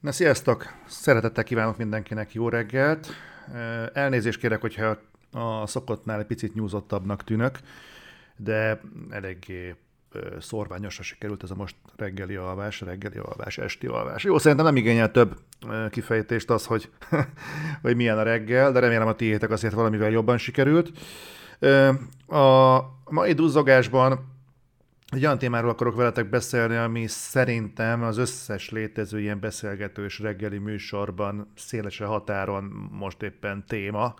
Na sziasztok! Szeretettel kívánok mindenkinek jó reggelt. Elnézést kérek, hogyha a szokottnál egy picit nyúzottabbnak tűnök, de eléggé szorványosra sikerült ez a most reggeli alvás, reggeli alvás, esti alvás. Jó, szerintem nem igényel több kifejtést az, hogy, hogy milyen a reggel, de remélem a tiétek azért valamivel jobban sikerült. A mai duzzogásban egy olyan témáról akarok veletek beszélni, ami szerintem az összes létező ilyen beszélgetős reggeli műsorban szélesen határon most éppen téma.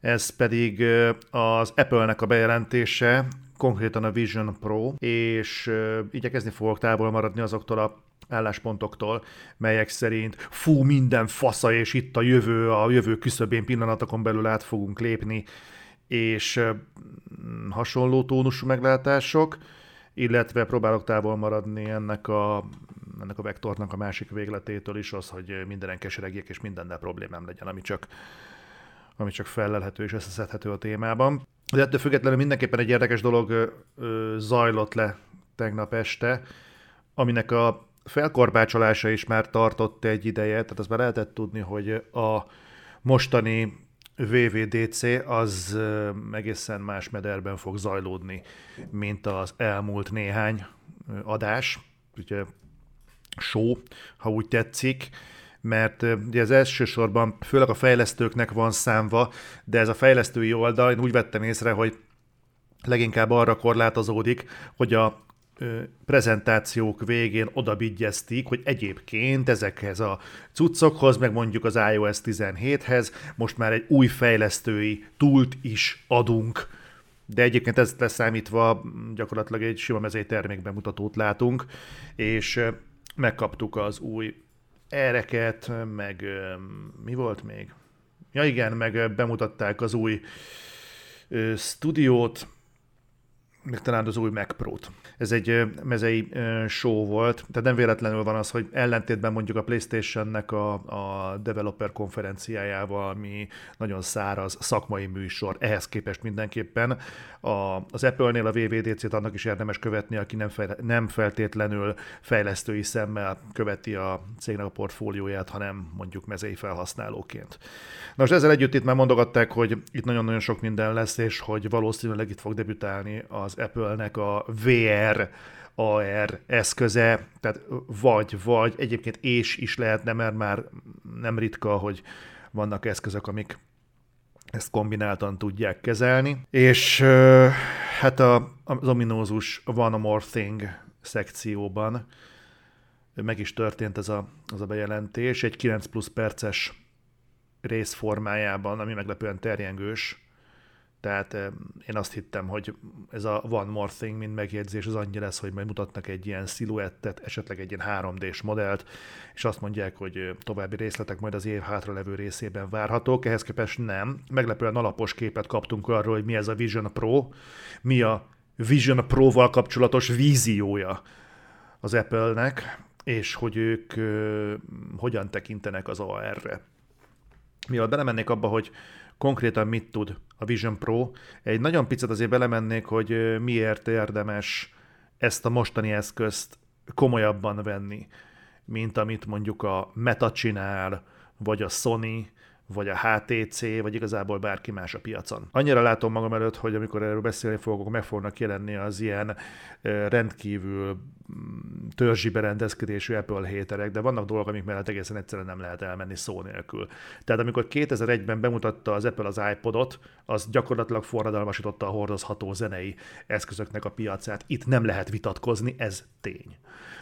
Ez pedig az Apple-nek a bejelentése, konkrétan a Vision Pro, és igyekezni fogok távol maradni azoktól a álláspontoktól, melyek szerint fú, minden fasza, és itt a jövő, a jövő küszöbén pillanatokon belül át fogunk lépni, és hasonló tónusú meglátások, illetve próbálok távol maradni ennek a, ennek a vektornak a másik végletétől is, az, hogy mindenen keseregjek és mindennel problémám legyen, ami csak, ami csak felelhető és összeszedhető a témában. De ettől függetlenül mindenképpen egy érdekes dolog zajlott le tegnap este, aminek a felkorbácsolása is már tartott egy ideje, tehát az már lehetett tudni, hogy a mostani VVDC az egészen más mederben fog zajlódni, mint az elmúlt néhány adás, ugye show, ha úgy tetszik, mert ugye ez elsősorban főleg a fejlesztőknek van számva, de ez a fejlesztői oldal, én úgy vettem észre, hogy leginkább arra korlátozódik, hogy a prezentációk végén odabigyezték, hogy egyébként ezekhez a cuccokhoz, meg mondjuk az iOS 17-hez most már egy új fejlesztői túlt is adunk. De egyébként ezt leszámítva gyakorlatilag egy sima mezei termékbemutatót látunk, és megkaptuk az új ereket, meg mi volt még? Ja igen, meg bemutatták az új stúdiót, talán az új Mac Pro-t. Ez egy mezei show volt, tehát nem véletlenül van az, hogy ellentétben mondjuk a PlayStation-nek a, a developer konferenciájával, ami nagyon száraz szakmai műsor, ehhez képest mindenképpen. A, az Apple-nél a VVDC-t annak is érdemes követni, aki nem, fejle, nem feltétlenül fejlesztői szemmel követi a cégnek a portfólióját, hanem mondjuk mezei felhasználóként. Na most ezzel együtt itt már mondogatták, hogy itt nagyon-nagyon sok minden lesz, és hogy valószínűleg itt fog debütálni az Apple-nek a VR AR eszköze, tehát vagy, vagy. Egyébként és is lehetne, mert már nem ritka, hogy vannak eszközök, amik ezt kombináltan tudják kezelni. És hát a, az ominózus One More Thing szekcióban meg is történt ez a, az a bejelentés, egy 9 plusz perces rész formájában, ami meglepően terjengős, tehát én azt hittem, hogy ez a One More Thing, mint megjegyzés, az annyi lesz, hogy majd mutatnak egy ilyen sziluettet, esetleg egy ilyen 3D-s modellt, és azt mondják, hogy további részletek majd az év hátralevő részében várhatók. Ehhez képest nem. Meglepően alapos képet kaptunk arról, hogy mi ez a Vision Pro, mi a Vision Pro-val kapcsolatos víziója az Apple-nek, és hogy ők hogyan tekintenek az AR-re. Mielőtt belemennék abba, hogy konkrétan mit tud a Vision Pro. Egy nagyon picit azért belemennék, hogy miért érdemes ezt a mostani eszközt komolyabban venni, mint amit mondjuk a Meta csinál, vagy a Sony, vagy a HTC, vagy igazából bárki más a piacon. Annyira látom magam előtt, hogy amikor erről beszélni fogok, meg fognak jelenni az ilyen rendkívül törzsi berendezkedésű Apple héterek, de vannak dolgok, amik mellett egészen egyszerűen nem lehet elmenni szó nélkül. Tehát amikor 2001-ben bemutatta az Apple az iPodot, az gyakorlatilag forradalmasította a hordozható zenei eszközöknek a piacát. Itt nem lehet vitatkozni, ez tény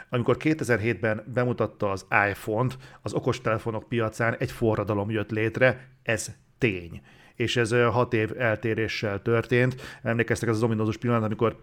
amikor 2007-ben bemutatta az iPhone-t, az okostelefonok piacán egy forradalom jött létre, ez tény. És ez hat év eltéréssel történt. Emlékeztek ez az ominózus pillanat, amikor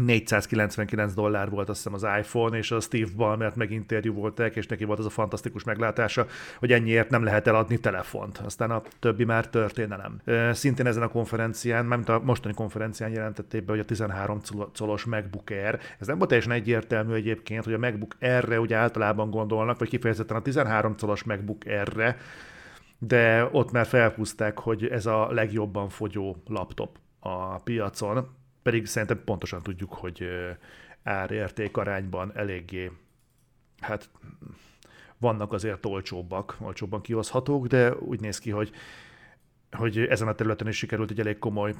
499 dollár volt azt hiszem az iPhone, és a Steve Ballmert meginterjú voltak, és neki volt az a fantasztikus meglátása, hogy ennyiért nem lehet eladni telefont. Aztán a többi már történelem. Szintén ezen a konferencián, mint a mostani konferencián jelentették be, hogy a 13 colos MacBook Air, ez nem volt teljesen egyértelmű egyébként, hogy a MacBook Air-re ugye általában gondolnak, vagy kifejezetten a 13 colos MacBook Air-re, de ott már felhúzták, hogy ez a legjobban fogyó laptop a piacon, pedig szerintem pontosan tudjuk, hogy árérték arányban eléggé hát vannak azért olcsóbbak, olcsóbban kihozhatók, de úgy néz ki, hogy, hogy ezen a területen is sikerült egy elég komoly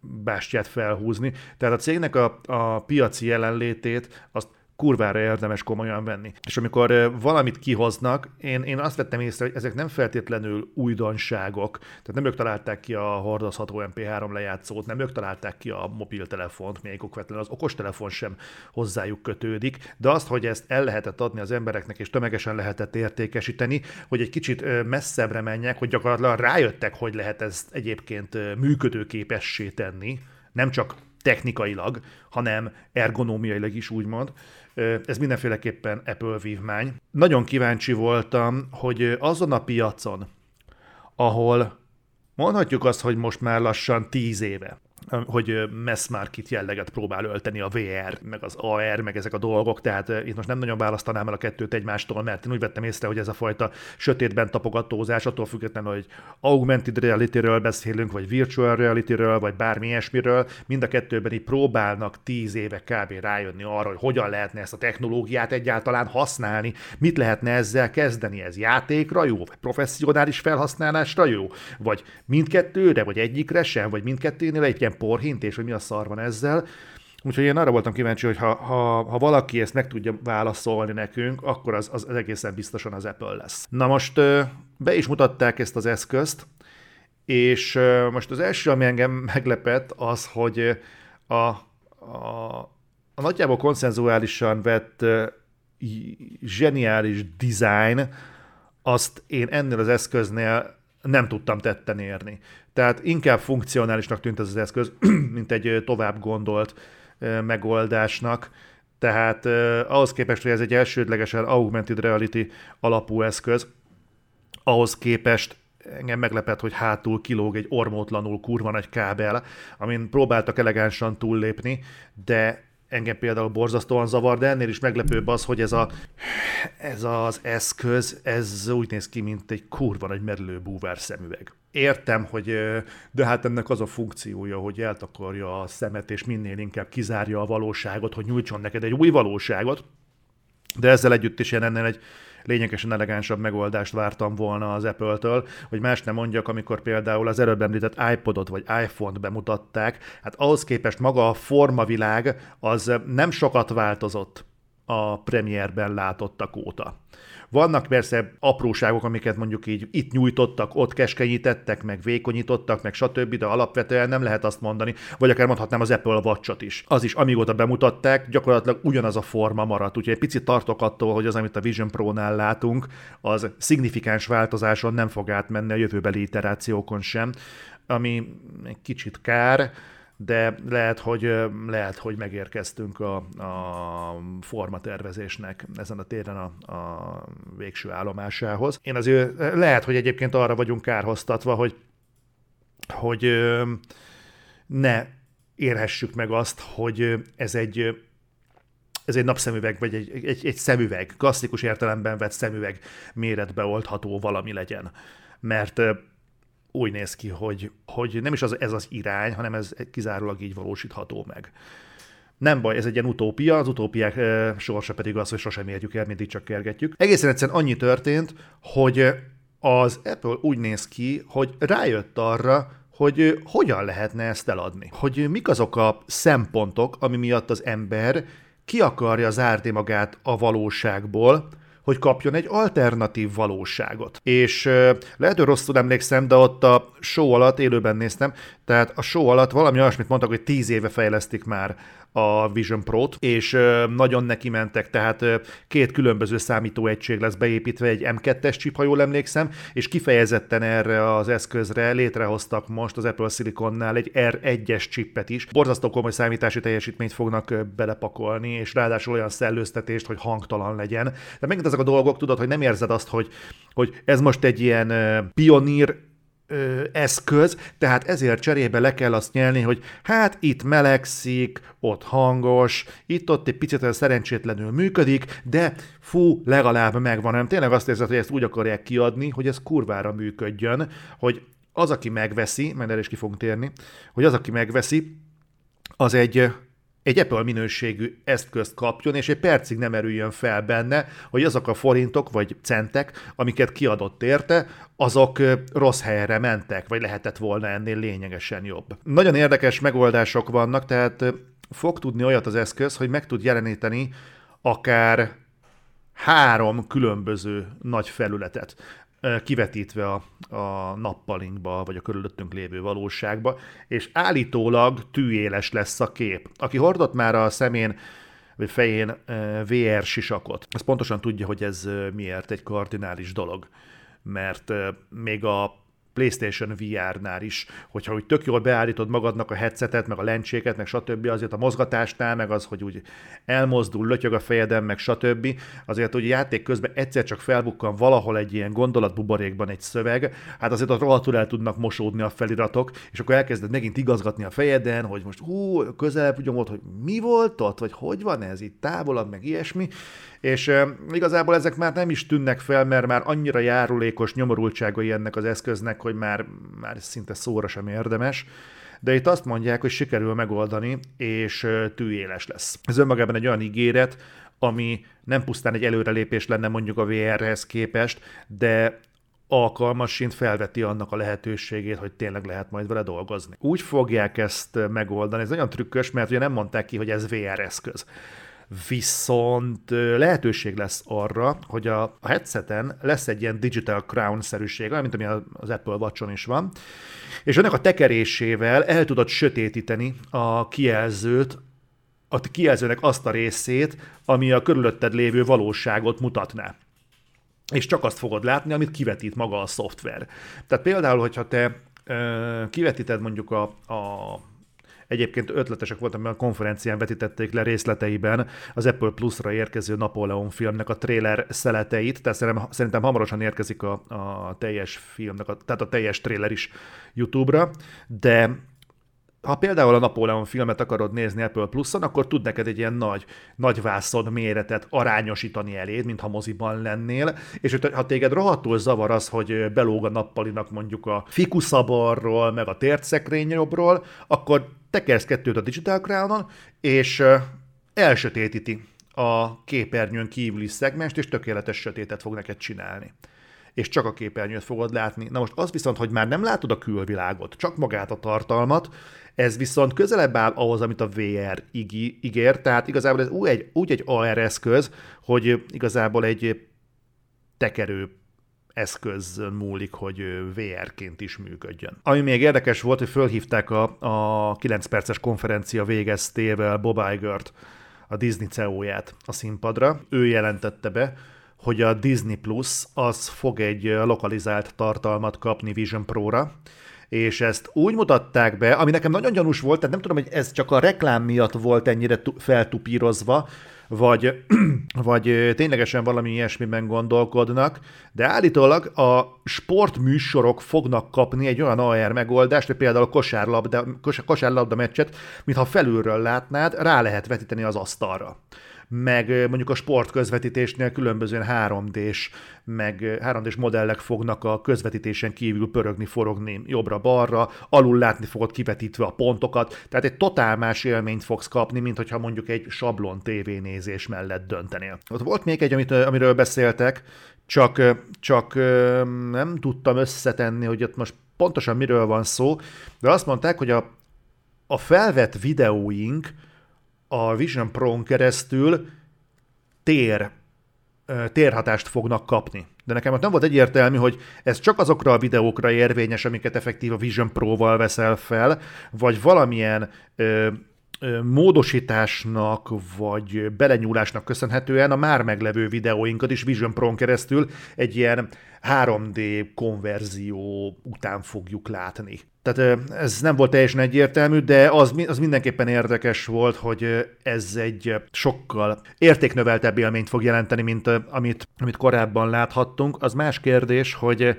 bástyát felhúzni. Tehát a cégnek a, a piaci jelenlétét azt kurvára érdemes komolyan venni. És amikor valamit kihoznak, én, én azt vettem észre, hogy ezek nem feltétlenül újdonságok, tehát nem ők találták ki a hordozható MP3 lejátszót, nem ők találták ki a mobiltelefont, még okvetlenül az okostelefon sem hozzájuk kötődik, de azt, hogy ezt el lehetett adni az embereknek, és tömegesen lehetett értékesíteni, hogy egy kicsit messzebbre menjek, hogy gyakorlatilag rájöttek, hogy lehet ezt egyébként működőképessé tenni, nem csak technikailag, hanem ergonómiailag is úgymond. Ez mindenféleképpen Apple vívmány. Nagyon kíváncsi voltam, hogy azon a piacon, ahol mondhatjuk azt, hogy most már lassan tíz éve hogy mass market jelleget próbál ölteni a VR, meg az AR, meg ezek a dolgok, tehát itt most nem nagyon választanám el a kettőt egymástól, mert én úgy vettem észre, hogy ez a fajta sötétben tapogatózás, attól függetlenül, hogy augmented reality-ről beszélünk, vagy virtual reality-ről, vagy bármi ilyesmiről, mind a kettőben így próbálnak tíz éve kb. rájönni arra, hogy hogyan lehetne ezt a technológiát egyáltalán használni, mit lehetne ezzel kezdeni, ez játékra jó, vagy professzionális felhasználásra jó, vagy mindkettőre, vagy egyikre sem, vagy mindkettőnél egy ilyen porhintés, hogy mi a szar van ezzel. Úgyhogy én arra voltam kíváncsi, hogy ha, ha, ha valaki ezt meg tudja válaszolni nekünk, akkor az, az egészen biztosan az Apple lesz. Na most be is mutatták ezt az eszközt, és most az első, ami engem meglepett, az, hogy a, a, a nagyjából konszenzuálisan vett zseniális design, azt én ennél az eszköznél nem tudtam tetten érni. Tehát inkább funkcionálisnak tűnt ez az eszköz, mint egy tovább gondolt megoldásnak. Tehát ahhoz képest, hogy ez egy elsődlegesen augmented reality alapú eszköz, ahhoz képest engem meglepett, hogy hátul kilóg egy ormótlanul kurva nagy kábel, amin próbáltak elegánsan túllépni, de engem például borzasztóan zavar, de ennél is meglepőbb az, hogy ez, a, ez az eszköz, ez úgy néz ki, mint egy kurva nagy merülő búvár szemüveg. Értem, hogy de hát ennek az a funkciója, hogy eltakarja a szemet, és minél inkább kizárja a valóságot, hogy nyújtson neked egy új valóságot, de ezzel együtt is ennél egy lényegesen elegánsabb megoldást vártam volna az Apple-től, hogy más nem mondjak, amikor például az előbb említett iPodot vagy iPhone-t bemutatták, hát ahhoz képest maga a formavilág az nem sokat változott a premierben látottak óta. Vannak persze apróságok, amiket mondjuk így itt nyújtottak, ott keskenyítettek, meg vékonyítottak, meg stb., de alapvetően nem lehet azt mondani, vagy akár mondhatnám az Apple watch is. Az is, amióta bemutatták, gyakorlatilag ugyanaz a forma maradt, úgyhogy egy picit tartok attól, hogy az, amit a Vision Pro-nál látunk, az szignifikáns változáson nem fog átmenni a jövőbeli iterációkon sem, ami egy kicsit kár, de lehet, hogy, lehet, hogy megérkeztünk a, a formatervezésnek ezen a téren a, a végső állomásához. Én azért lehet, hogy egyébként arra vagyunk kárhoztatva, hogy, hogy ne érhessük meg azt, hogy ez egy ez egy napszemüveg, vagy egy, egy, egy szemüveg, klasszikus értelemben vett szemüveg méretbe oldható valami legyen. Mert úgy néz ki, hogy, hogy nem is az, ez az irány, hanem ez kizárólag így valósítható meg. Nem baj, ez egy ilyen utópia, az utópiák e, sorsa pedig az, hogy sosem érjük el, mindig csak kergetjük. Egészen egyszerűen annyi történt, hogy az Apple úgy néz ki, hogy rájött arra, hogy hogyan lehetne ezt eladni. Hogy mik azok a szempontok, ami miatt az ember ki akarja zárni magát a valóságból, hogy kapjon egy alternatív valóságot. És lehet, hogy rosszul emlékszem, de ott a show alatt élőben néztem, tehát a show alatt valami olyasmit mondtak, hogy tíz éve fejlesztik már a Vision Pro-t, és nagyon neki mentek, tehát két különböző számítóegység lesz beépítve, egy M2-es chip, ha jól emlékszem, és kifejezetten erre az eszközre létrehoztak most az Apple Siliconnál egy R1-es chipet is. Borzasztó komoly számítási teljesítményt fognak belepakolni, és ráadásul olyan szellőztetést, hogy hangtalan legyen. De megint ezek a dolgok, tudod, hogy nem érzed azt, hogy, hogy ez most egy ilyen pionír ö, eszköz, tehát ezért cserébe le kell azt nyelni, hogy hát itt melegszik, ott hangos, itt-ott egy picit szerencsétlenül működik, de fú, legalább megvan. Nem tényleg azt érzed, hogy ezt úgy akarják kiadni, hogy ez kurvára működjön, hogy az, aki megveszi, mert erre is ki fogunk térni, hogy az, aki megveszi, az egy egy Apple minőségű eszközt kapjon, és egy percig nem erüljön fel benne, hogy azok a forintok vagy centek, amiket kiadott érte, azok rossz helyre mentek, vagy lehetett volna ennél lényegesen jobb. Nagyon érdekes megoldások vannak, tehát fog tudni olyat az eszköz, hogy meg tud jeleníteni akár három különböző nagy felületet kivetítve a, a nappalinkba, vagy a körülöttünk lévő valóságba, és állítólag tűéles lesz a kép. Aki hordott már a szemén vagy fején VR sisakot, az pontosan tudja, hogy ez miért egy kardinális dolog. Mert még a PlayStation VR-nál is, hogyha úgy tök jól beállítod magadnak a headsetet, meg a lencséket, meg stb. azért a mozgatásnál, meg az, hogy úgy elmozdul, lötyög a fejeden, meg stb. Azért, hogy játék közben egyszer csak felbukkan valahol egy ilyen gondolatbuborékban egy szöveg, hát azért ott rohadtul el tudnak mosódni a feliratok, és akkor elkezded megint igazgatni a fejeden, hogy most hú, közelebb nyomod, hogy mi volt ott, vagy hogy van ez itt távolabb, meg ilyesmi, és igazából ezek már nem is tűnnek fel, mert már annyira járulékos nyomorultságai ennek az eszköznek, hogy már, már szinte szóra sem érdemes de itt azt mondják, hogy sikerül megoldani, és tűéles lesz. Ez önmagában egy olyan ígéret, ami nem pusztán egy előrelépés lenne mondjuk a VR-hez képest, de alkalmasint felveti annak a lehetőségét, hogy tényleg lehet majd vele dolgozni. Úgy fogják ezt megoldani, ez nagyon trükkös, mert ugye nem mondták ki, hogy ez VR eszköz viszont lehetőség lesz arra, hogy a, a headseten lesz egy ilyen digital crown-szerűség, mint ami az Apple Watch-on is van, és ennek a tekerésével el tudod sötétíteni a kijelzőt, a kijelzőnek azt a részét, ami a körülötted lévő valóságot mutatná. És csak azt fogod látni, amit kivetít maga a szoftver. Tehát például, hogyha te kivetíted mondjuk a, a Egyébként ötletesek voltak, mert a konferencián vetítették le részleteiben az Apple Plus-ra érkező Napóleon filmnek a trailer szeleteit, tehát szerintem, szerintem hamarosan érkezik a, a teljes filmnek, a, tehát a teljes trailer is YouTube-ra, de ha például a Napóleon filmet akarod nézni Apple Plus-on, akkor tud neked egy ilyen nagy, nagy vászon méretet arányosítani eléd, mintha moziban lennél, és ha téged rohadtul zavar az, hogy belóg a nappalinak mondjuk a fikuszabarról, meg a tértszekrényjobbról, akkor tekersz kettőt a Digital Crown-on, és elsötétíti a képernyőn kívüli szegmest, és tökéletes sötétet fog neked csinálni és csak a képernyőt fogod látni. Na most az viszont, hogy már nem látod a külvilágot, csak magát a tartalmat, ez viszont közelebb áll ahhoz, amit a VR ígér, tehát igazából ez úgy egy, úgy egy AR eszköz, hogy igazából egy tekerő eszköz múlik, hogy VR-ként is működjön. Ami még érdekes volt, hogy fölhívták a, a 9 perces konferencia végeztével Bob Igert, a Disney CEO-ját a színpadra. Ő jelentette be, hogy a Disney Plus az fog egy lokalizált tartalmat kapni Vision Pro-ra, és ezt úgy mutatták be, ami nekem nagyon gyanús volt, tehát nem tudom, hogy ez csak a reklám miatt volt ennyire feltupírozva, vagy, vagy ténylegesen valami ilyesmiben gondolkodnak, de állítólag a sportműsorok fognak kapni egy olyan AR megoldást, hogy például a kosárlabda, kosárlabda meccset, mintha felülről látnád, rá lehet vetíteni az asztalra meg mondjuk a sportközvetítésnél különböző 3D-s, meg 3D-s modellek fognak a közvetítésen kívül pörögni, forogni jobbra-balra, alul látni fogod kivetítve a pontokat, tehát egy totál más élményt fogsz kapni, mint hogyha mondjuk egy sablon tévénézés mellett döntenél. Ott volt még egy, amit, amiről beszéltek, csak, csak nem tudtam összetenni, hogy ott most pontosan miről van szó, de azt mondták, hogy a, a felvett videóink, a Vision Pro-n keresztül tér, térhatást fognak kapni. De nekem ott nem volt egyértelmű, hogy ez csak azokra a videókra érvényes, amiket effektív a Vision Pro-val veszel fel, vagy valamilyen módosításnak, vagy belenyúlásnak köszönhetően a már meglevő videóinkat is Vision Pro-n keresztül egy ilyen 3D konverzió után fogjuk látni. Tehát ez nem volt teljesen egyértelmű, de az, az mindenképpen érdekes volt, hogy ez egy sokkal értéknöveltebb élményt fog jelenteni, mint amit, amit korábban láthattunk. Az más kérdés, hogy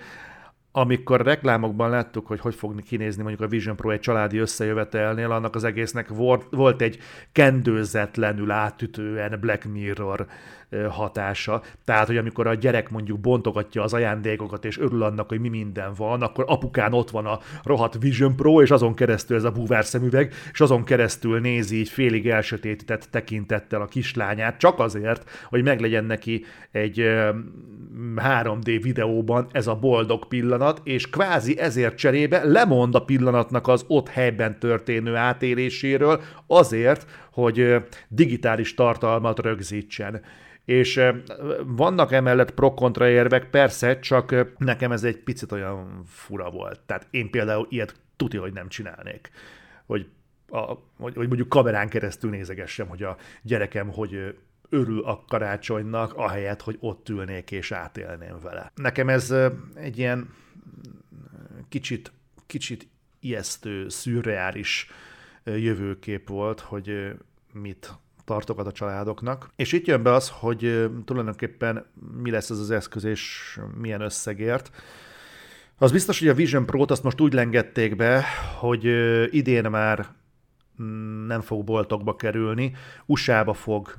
amikor reklámokban láttuk, hogy hogy fog kinézni mondjuk a Vision Pro egy családi összejövetelnél, annak az egésznek volt, volt egy kendőzetlenül átütően Black Mirror hatása. Tehát, hogy amikor a gyerek mondjuk bontogatja az ajándékokat, és örül annak, hogy mi minden van, akkor apukán ott van a rohadt Vision Pro, és azon keresztül ez a búvár szemüveg, és azon keresztül nézi így félig elsötétített tekintettel a kislányát, csak azért, hogy meglegyen neki egy 3D videóban ez a boldog pillanat, és kvázi ezért cserébe lemond a pillanatnak az ott helyben történő átéléséről, azért, hogy digitális tartalmat rögzítsen. És vannak emellett pro-kontra érvek, persze, csak nekem ez egy picit olyan fura volt. Tehát én például ilyet tudja, hogy nem csinálnék. Hogy, a, hogy, hogy mondjuk kamerán keresztül nézegessem, hogy a gyerekem hogy örül a karácsonynak, ahelyett, hogy ott ülnék és átélném vele. Nekem ez egy ilyen kicsit, kicsit ijesztő, szürreális jövőkép volt, hogy mit tartogat a családoknak. És itt jön be az, hogy tulajdonképpen mi lesz ez az eszköz, és milyen összegért. Az biztos, hogy a Vision Pro-t azt most úgy lengették be, hogy idén már mm, nem fog boltokba kerülni, USA-ba fog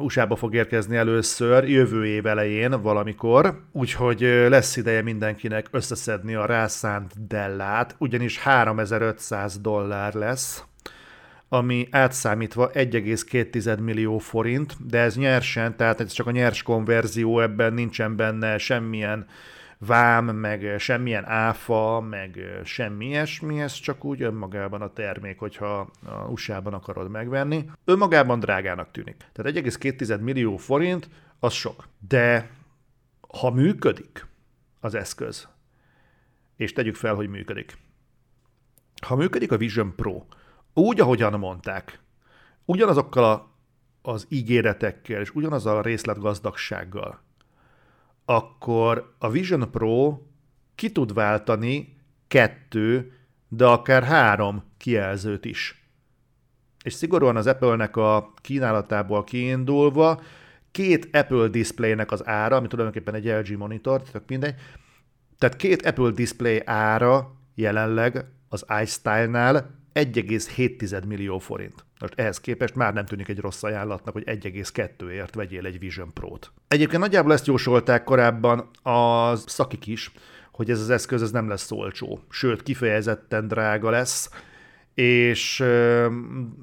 USA-ba fog érkezni először jövő év elején valamikor, úgyhogy lesz ideje mindenkinek összeszedni a rászánt dellát, ugyanis 3500 dollár lesz, ami átszámítva 1,2 millió forint, de ez nyersen, tehát ez csak a nyers konverzió, ebben nincsen benne semmilyen vám, meg semmilyen áfa, meg semmi ilyesmi, ez csak úgy önmagában a termék, hogyha a USA-ban akarod megvenni. Önmagában drágának tűnik. Tehát 1,2 millió forint, az sok. De ha működik az eszköz, és tegyük fel, hogy működik. Ha működik a Vision Pro, úgy, ahogyan mondták, ugyanazokkal a, az ígéretekkel, és ugyanaz a részletgazdagsággal, akkor a Vision Pro ki tud váltani kettő, de akár három kijelzőt is. És szigorúan az Apple-nek a kínálatából kiindulva, két Apple displaynek az ára, ami tulajdonképpen egy LG monitor, tehát mindegy, tehát két Apple display ára jelenleg az iStyle-nál 1,7 millió forint. Most ehhez képest már nem tűnik egy rossz ajánlatnak, hogy 1,2-ért vegyél egy Vision Pro-t. Egyébként nagyjából ezt jósolták korábban a szakik is, hogy ez az eszköz ez nem lesz olcsó, sőt kifejezetten drága lesz, és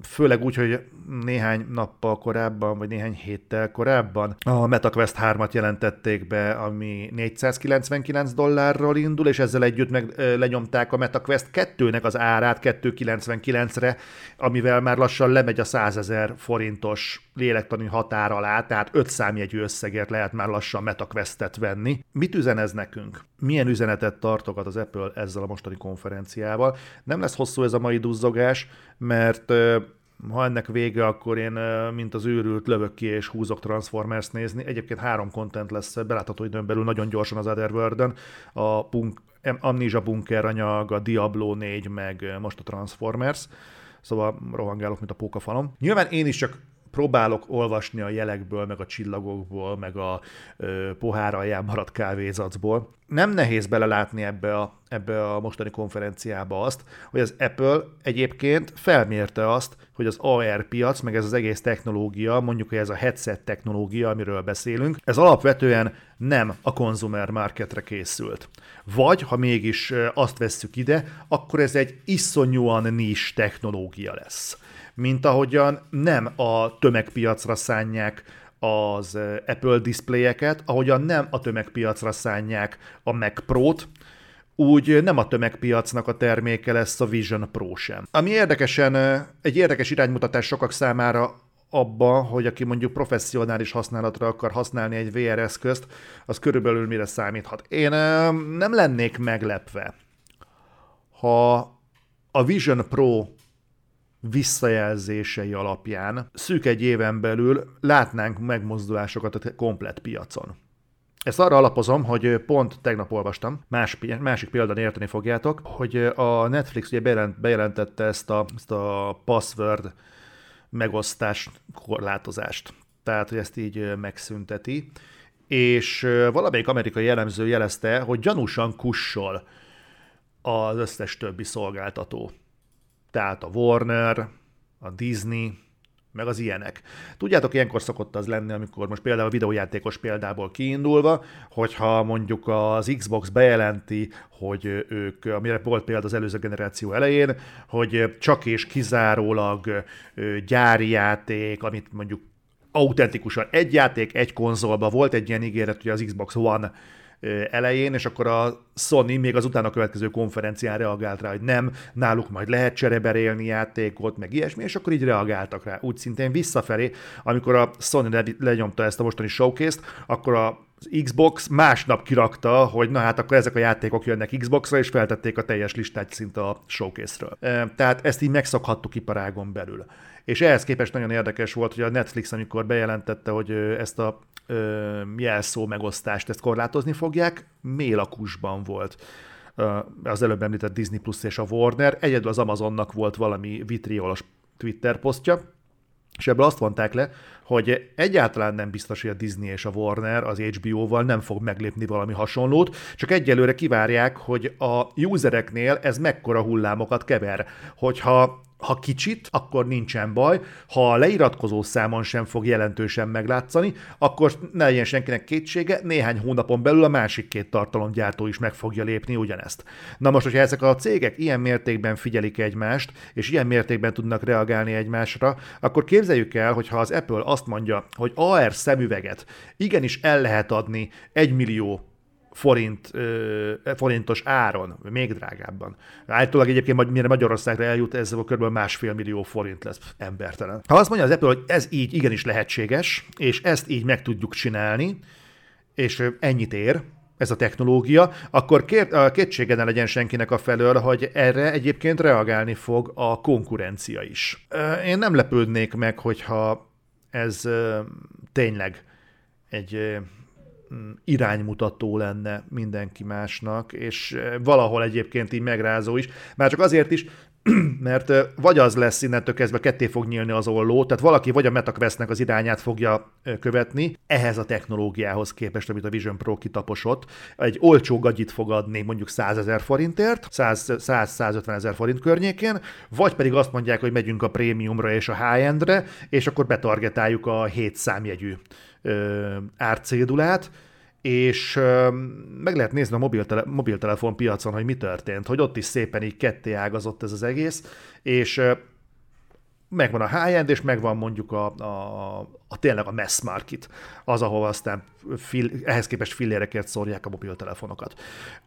főleg úgy, hogy néhány nappal korábban, vagy néhány héttel korábban a MetaQuest 3-at jelentették be, ami 499 dollárról indul, és ezzel együtt meg lenyomták a MetaQuest 2-nek az árát 299-re, amivel már lassan lemegy a 100 ezer forintos lélektani határ alá, tehát 5 számjegyű összegért lehet már lassan MetaQuest-et venni. Mit üzen ez nekünk? Milyen üzenetet tartogat az Apple ezzel a mostani konferenciával? Nem lesz hosszú ez a mai duzzogás, mert ha ennek vége, akkor én, mint az őrült, lövök ki és húzok Transformers nézni. Egyébként három content lesz belátható időn belül nagyon gyorsan az otherworld a punk, Amnesia Bunker anyag, a Diablo 4, meg most a Transformers. Szóval rohangálok, mint a pókafalom. Nyilván én is csak próbálok olvasni a jelekből, meg a csillagokból, meg a ö, pohár alján maradt kávézacból. Nem nehéz belelátni ebbe a, ebbe a mostani konferenciába azt, hogy az Apple egyébként felmérte azt, hogy az AR piac, meg ez az egész technológia, mondjuk, ez a headset technológia, amiről beszélünk, ez alapvetően nem a consumer marketre készült. Vagy, ha mégis azt vesszük ide, akkor ez egy iszonyúan nis technológia lesz mint ahogyan nem a tömegpiacra szánják az Apple diszpléjeket, ahogyan nem a tömegpiacra szánják a Mac Pro-t, úgy nem a tömegpiacnak a terméke lesz a Vision Pro sem. Ami érdekesen, egy érdekes iránymutatás sokak számára abba, hogy aki mondjuk professzionális használatra akar használni egy VR eszközt, az körülbelül mire számíthat. Én nem lennék meglepve, ha a Vision Pro visszajelzései alapján szűk egy éven belül látnánk megmozdulásokat a komplet piacon. Ezt arra alapozom, hogy pont tegnap olvastam, más, másik példán érteni fogjátok, hogy a Netflix ugye bejelent, bejelentette ezt a, ezt a password megosztás korlátozást. Tehát, hogy ezt így megszünteti. És valamelyik amerikai jellemző jelezte, hogy gyanúsan kussol az összes többi szolgáltató tehát a Warner, a Disney, meg az ilyenek. Tudjátok, ilyenkor szokott az lenni, amikor most például a videójátékos példából kiindulva, hogyha mondjuk az Xbox bejelenti, hogy ők, amire volt példa az előző generáció elején, hogy csak és kizárólag gyári játék, amit mondjuk autentikusan egy játék, egy konzolba volt egy ilyen ígéret, hogy az Xbox One elején, és akkor a Sony még az utána következő konferencián reagált rá, hogy nem, náluk majd lehet csereberélni játékot, meg ilyesmi, és akkor így reagáltak rá. Úgy szintén visszafelé, amikor a Sony lenyomta ezt a mostani showcase-t, akkor a az Xbox másnap kirakta, hogy na hát akkor ezek a játékok jönnek Xboxra, és feltették a teljes listát szinte a showcase-ről. Tehát ezt így megszokhattuk iparágon belül. És ehhez képest nagyon érdekes volt, hogy a Netflix, amikor bejelentette, hogy ezt a ö, jelszó megosztást, ezt korlátozni fogják, mélakusban volt az előbb említett Disney Plus és a Warner, egyedül az Amazonnak volt valami vitriolos Twitter posztja, és ebből azt mondták le, hogy egyáltalán nem biztos, hogy a Disney és a Warner az HBO-val nem fog meglépni valami hasonlót, csak egyelőre kivárják, hogy a usereknél ez mekkora hullámokat kever. Hogyha ha kicsit, akkor nincsen baj, ha a leiratkozó számon sem fog jelentősen meglátszani, akkor ne legyen senkinek kétsége, néhány hónapon belül a másik két tartalomgyártó is meg fogja lépni ugyanezt. Na most, hogyha ezek a cégek ilyen mértékben figyelik egymást, és ilyen mértékben tudnak reagálni egymásra, akkor képzeljük el, hogy ha az Apple azt mondja, hogy AR szemüveget igenis el lehet adni egy millió forint, forintos áron, még drágábban. Általában egyébként mire Magyarországra eljut, ez kb. másfél millió forint lesz embertelen. Ha azt mondja az Apple, hogy ez így igenis lehetséges, és ezt így meg tudjuk csinálni, és ennyit ér, ez a technológia, akkor kér, kétsége ne legyen senkinek a felől, hogy erre egyébként reagálni fog a konkurencia is. Én nem lepődnék meg, hogyha ez tényleg egy iránymutató lenne mindenki másnak, és eh, valahol egyébként így megrázó is. Már csak azért is, mert vagy az lesz innentől kezdve ketté fog nyílni az olló, tehát valaki vagy a MetaQuestnek az irányát fogja követni, ehhez a technológiához képest, amit a Vision Pro kitaposott, egy olcsó gagyit fog adni mondjuk 100 ezer forintért, 100-150 ezer forint környékén, vagy pedig azt mondják, hogy megyünk a prémiumra és a high-endre, és akkor betargetáljuk a 7 számjegyű árcédulát, és meg lehet nézni a mobiltele- mobiltelefon piacon, hogy mi történt, hogy ott is szépen így ketté ágazott ez az egész, és megvan a high-end, és megvan mondjuk a, a, a tényleg a mass market, az, ahol aztán fil, ehhez képest fillérekért szórják a mobiltelefonokat.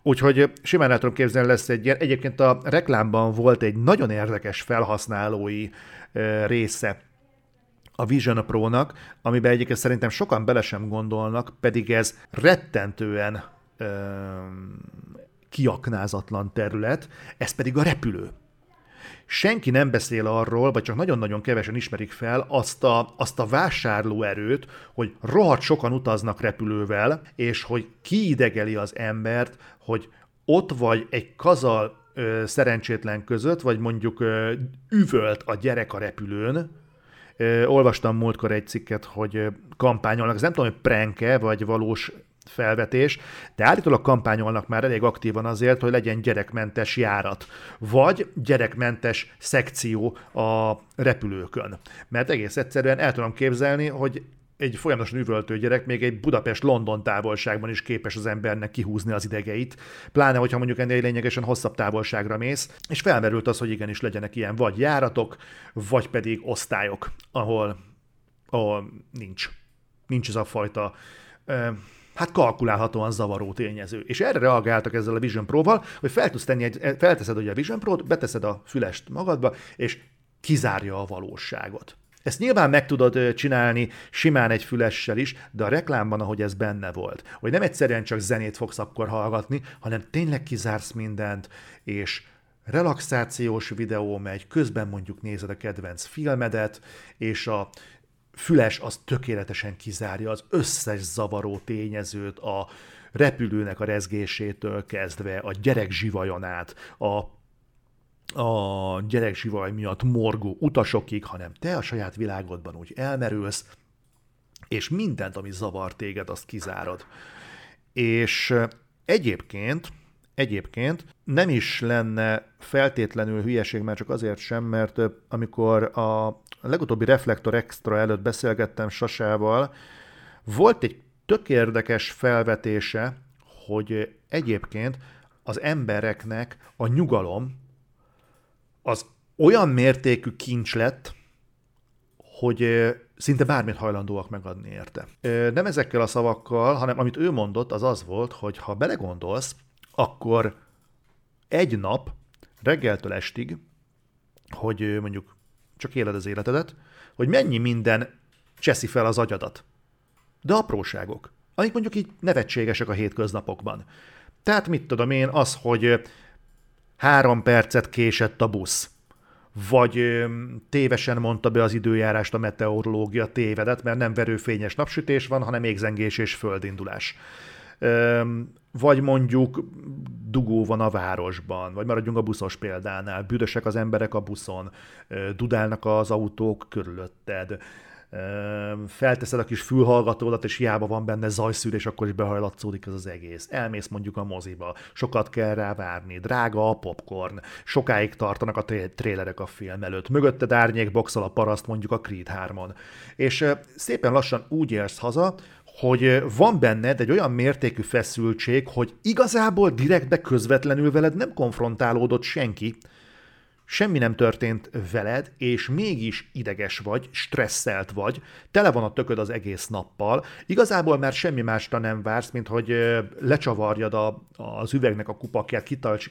Úgyhogy simán el tudom képzelni, lesz egy ilyen, egyébként a reklámban volt egy nagyon érdekes felhasználói része a Vision Pro-nak, amiben egyébként szerintem sokan bele sem gondolnak, pedig ez rettentően ö, kiaknázatlan terület, ez pedig a repülő. Senki nem beszél arról, vagy csak nagyon-nagyon kevesen ismerik fel azt a, azt a vásárlóerőt, hogy rohadt sokan utaznak repülővel, és hogy kiidegeli az embert, hogy ott vagy egy kazal ö, szerencsétlen között, vagy mondjuk ö, üvölt a gyerek a repülőn, olvastam múltkor egy cikket, hogy kampányolnak, ez nem tudom, hogy pranke vagy valós felvetés, de állítólag kampányolnak már elég aktívan azért, hogy legyen gyerekmentes járat, vagy gyerekmentes szekció a repülőkön. Mert egész egyszerűen el tudom képzelni, hogy egy folyamatosan üvöltő gyerek még egy Budapest-London távolságban is képes az embernek kihúzni az idegeit, pláne, hogyha mondjuk ennél lényegesen hosszabb távolságra mész, és felmerült az, hogy igenis legyenek ilyen vagy járatok, vagy pedig osztályok, ahol, ahol nincs. Nincs ez a fajta hát kalkulálhatóan zavaró tényező. És erre reagáltak ezzel a Vision Pro-val, hogy fel tenni egy, felteszed ugye a Vision Pro-t, beteszed a fülest magadba, és kizárja a valóságot. Ezt nyilván meg tudod csinálni simán egy fülessel is, de a reklámban, ahogy ez benne volt, hogy nem egyszerűen csak zenét fogsz akkor hallgatni, hanem tényleg kizársz mindent, és relaxációs videó megy, közben mondjuk nézed a kedvenc filmedet, és a füles az tökéletesen kizárja az összes zavaró tényezőt, a repülőnek a rezgésétől kezdve, a gyerek zsivajon át, a a gyereksivaj miatt morgó utasokig, hanem te a saját világodban úgy elmerülsz, és mindent, ami zavar téged, azt kizárod. És egyébként, egyébként nem is lenne feltétlenül hülyeség, már csak azért sem, mert amikor a legutóbbi Reflektor Extra előtt beszélgettem Sasával, volt egy tök érdekes felvetése, hogy egyébként az embereknek a nyugalom az olyan mértékű kincs lett, hogy szinte bármit hajlandóak megadni érte. Nem ezekkel a szavakkal, hanem amit ő mondott, az az volt, hogy ha belegondolsz, akkor egy nap reggeltől estig, hogy mondjuk csak éled az életedet, hogy mennyi minden cseszi fel az agyadat. De apróságok, amik mondjuk így nevetségesek a hétköznapokban. Tehát mit tudom én, az, hogy három percet késett a busz, vagy tévesen mondta be az időjárást a meteorológia tévedet, mert nem verőfényes napsütés van, hanem égzengés és földindulás. Vagy mondjuk dugó van a városban, vagy maradjunk a buszos példánál, büdösek az emberek a buszon, dudálnak az autók körülötted, felteszed a kis fülhallgatódat, és hiába van benne zajszűrés, akkor is behajlatszódik ez az egész. Elmész mondjuk a moziba, sokat kell rá várni, drága a popcorn, sokáig tartanak a trélerek a film előtt, mögötted árnyék boxol a paraszt mondjuk a Creed 3-on. És szépen lassan úgy érsz haza, hogy van benned egy olyan mértékű feszültség, hogy igazából direktbe közvetlenül veled nem konfrontálódott senki, semmi nem történt veled, és mégis ideges vagy, stresszelt vagy, tele van a tököd az egész nappal, igazából már semmi másra nem vársz, mint hogy lecsavarjad a, az üvegnek a kupakját,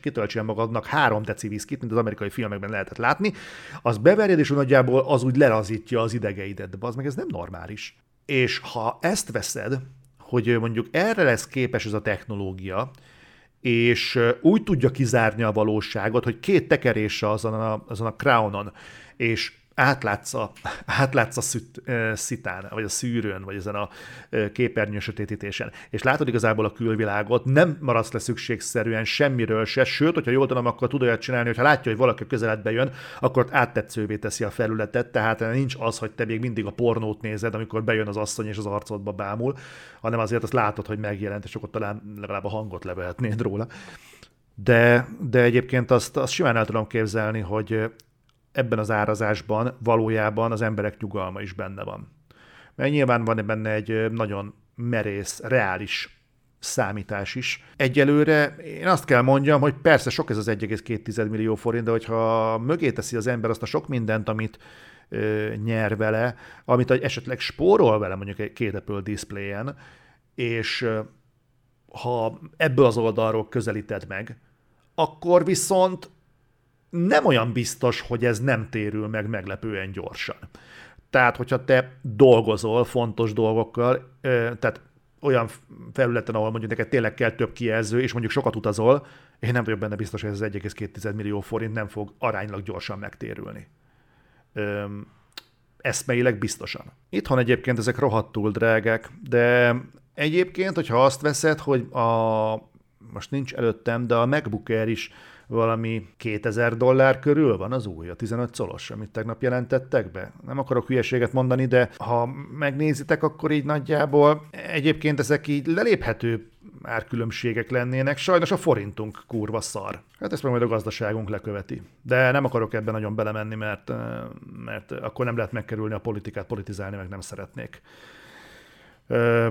kitöltsél magadnak három deci viszkit, mint az amerikai filmekben lehetett látni, az beverjed, és nagyjából az úgy lerazítja az idegeidet, de az meg ez nem normális. És ha ezt veszed, hogy mondjuk erre lesz képes ez a technológia, és úgy tudja kizárni a valóságot, hogy két tekerése azon a, azon a crownon, és átlátsz a, átlátsz a szüt, szitán, vagy a szűrőn, vagy ezen a képernyő sötétítésen, és látod igazából a külvilágot, nem maradsz le szükségszerűen semmiről se, sőt, hogyha jól tudom, akkor tud olyat csinálni, hogy ha látja, hogy valaki közeledbe jön, akkor áttetszővé teszi a felületet, tehát nincs az, hogy te még mindig a pornót nézed, amikor bejön az asszony és az arcodba bámul, hanem azért azt látod, hogy megjelent, és akkor talán legalább a hangot levehetnéd róla. De, de egyébként azt, azt simán el tudom képzelni, hogy ebben az árazásban valójában az emberek nyugalma is benne van. Mert nyilván van benne egy nagyon merész, reális számítás is. Egyelőre én azt kell mondjam, hogy persze sok ez az 1,2 millió forint, de hogyha mögé teszi az ember azt a sok mindent, amit ö, nyer vele, amit esetleg spórol vele mondjuk egy két Apple displayen, és ö, ha ebből az oldalról közelíted meg, akkor viszont nem olyan biztos, hogy ez nem térül meg meglepően gyorsan. Tehát, hogyha te dolgozol fontos dolgokkal, tehát olyan felületen, ahol mondjuk neked tényleg kell több kijelző, és mondjuk sokat utazol, én nem vagyok benne biztos, hogy ez az 1,2 millió forint nem fog aránylag gyorsan megtérülni. Öm, eszmeileg biztosan. Itthon egyébként ezek rohadtul drágák, de egyébként, hogyha azt veszed, hogy a, most nincs előttem, de a MacBook Air is valami 2000 dollár körül van az új, a 15 colos, amit tegnap jelentettek be. Nem akarok hülyeséget mondani, de ha megnézitek, akkor így nagyjából egyébként ezek így leléphető árkülönbségek lennének. Sajnos a forintunk kurva szar. Hát ezt meg majd a gazdaságunk leköveti. De nem akarok ebben nagyon belemenni, mert, mert akkor nem lehet megkerülni a politikát, politizálni meg nem szeretnék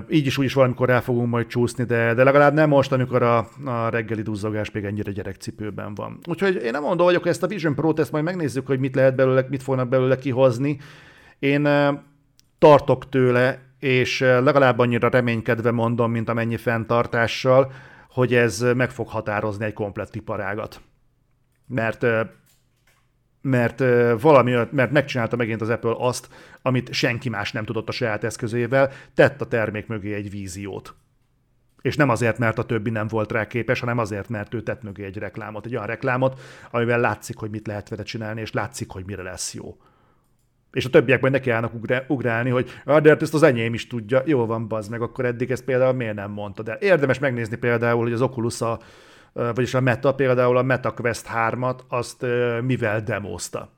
így is úgy is valamikor rá fogunk majd csúszni, de, de legalább nem most, amikor a, a reggeli duzzogás még ennyire gyerekcipőben van. Úgyhogy én nem mondom vagyok, ezt a Vision Pro-t ezt majd megnézzük, hogy mit lehet belőle, mit fognak belőle kihozni. Én tartok tőle, és legalább annyira reménykedve mondom, mint amennyi fenntartással, hogy ez meg fog határozni egy komplett iparágat. Mert mert valami, mert megcsinálta megint az Apple azt, amit senki más nem tudott a saját eszközével, tett a termék mögé egy víziót. És nem azért, mert a többi nem volt rá képes, hanem azért, mert ő tett mögé egy reklámot, egy olyan reklámot, amivel látszik, hogy mit lehet vele csinálni, és látszik, hogy mire lesz jó. És a többiek majd neki állnak ugrálni, hogy de hát ezt az enyém is tudja, jó van, bazd meg, akkor eddig ezt például miért nem mondta. De érdemes megnézni például, hogy az Oculus a vagyis a Meta például a Meta Quest 3-at, azt mivel demozta.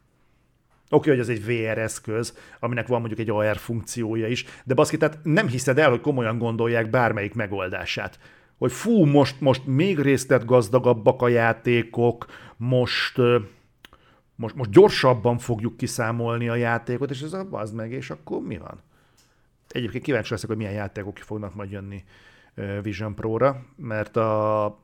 Oké, hogy ez egy VR eszköz, aminek van mondjuk egy AR funkciója is, de baszki, tehát nem hiszed el, hogy komolyan gondolják bármelyik megoldását. Hogy fú, most, most még részlet gazdagabbak a játékok, most most, most gyorsabban fogjuk kiszámolni a játékot, és ez az meg, és akkor mi van? Egyébként kíváncsi leszek, hogy milyen játékok fognak majd jönni Vision Pro-ra, mert a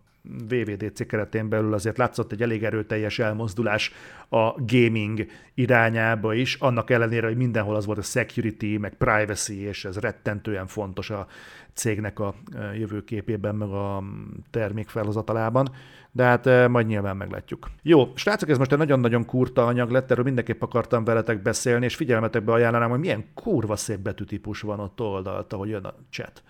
VVDC keretén belül azért látszott egy elég erőteljes elmozdulás a gaming irányába is, annak ellenére, hogy mindenhol az volt a security, meg privacy, és ez rettentően fontos a cégnek a jövőképében, meg a termék felhozatalában, de hát majd nyilván meglátjuk. Jó, srácok, ez most egy nagyon-nagyon kurta anyag lett, erről mindenképp akartam veletek beszélni, és figyelmetekbe ajánlanám, hogy milyen kurva szép betűtípus van ott oldalt, ahogy jön a chat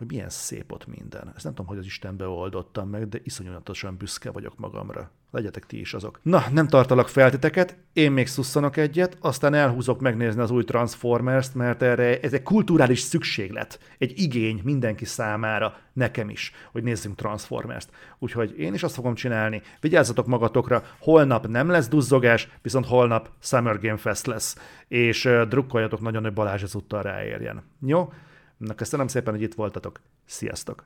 hogy milyen szép ott minden. Ezt nem tudom, hogy az Istenbe oldottam meg, de iszonyatosan büszke vagyok magamra. Legyetek ti is azok. Na, nem tartalak feltéteket, én még szusszanok egyet, aztán elhúzok megnézni az új Transformers-t, mert erre ez egy kulturális szükséglet, egy igény mindenki számára, nekem is, hogy nézzünk Transformers-t. Úgyhogy én is azt fogom csinálni. Vigyázzatok magatokra, holnap nem lesz duzzogás, viszont holnap Summer Game Fest lesz, és drukkoljatok nagyon, hogy Balázs ezúttal ráérjen. Jó? Na, köszönöm szépen, hogy itt voltatok. Sziasztok!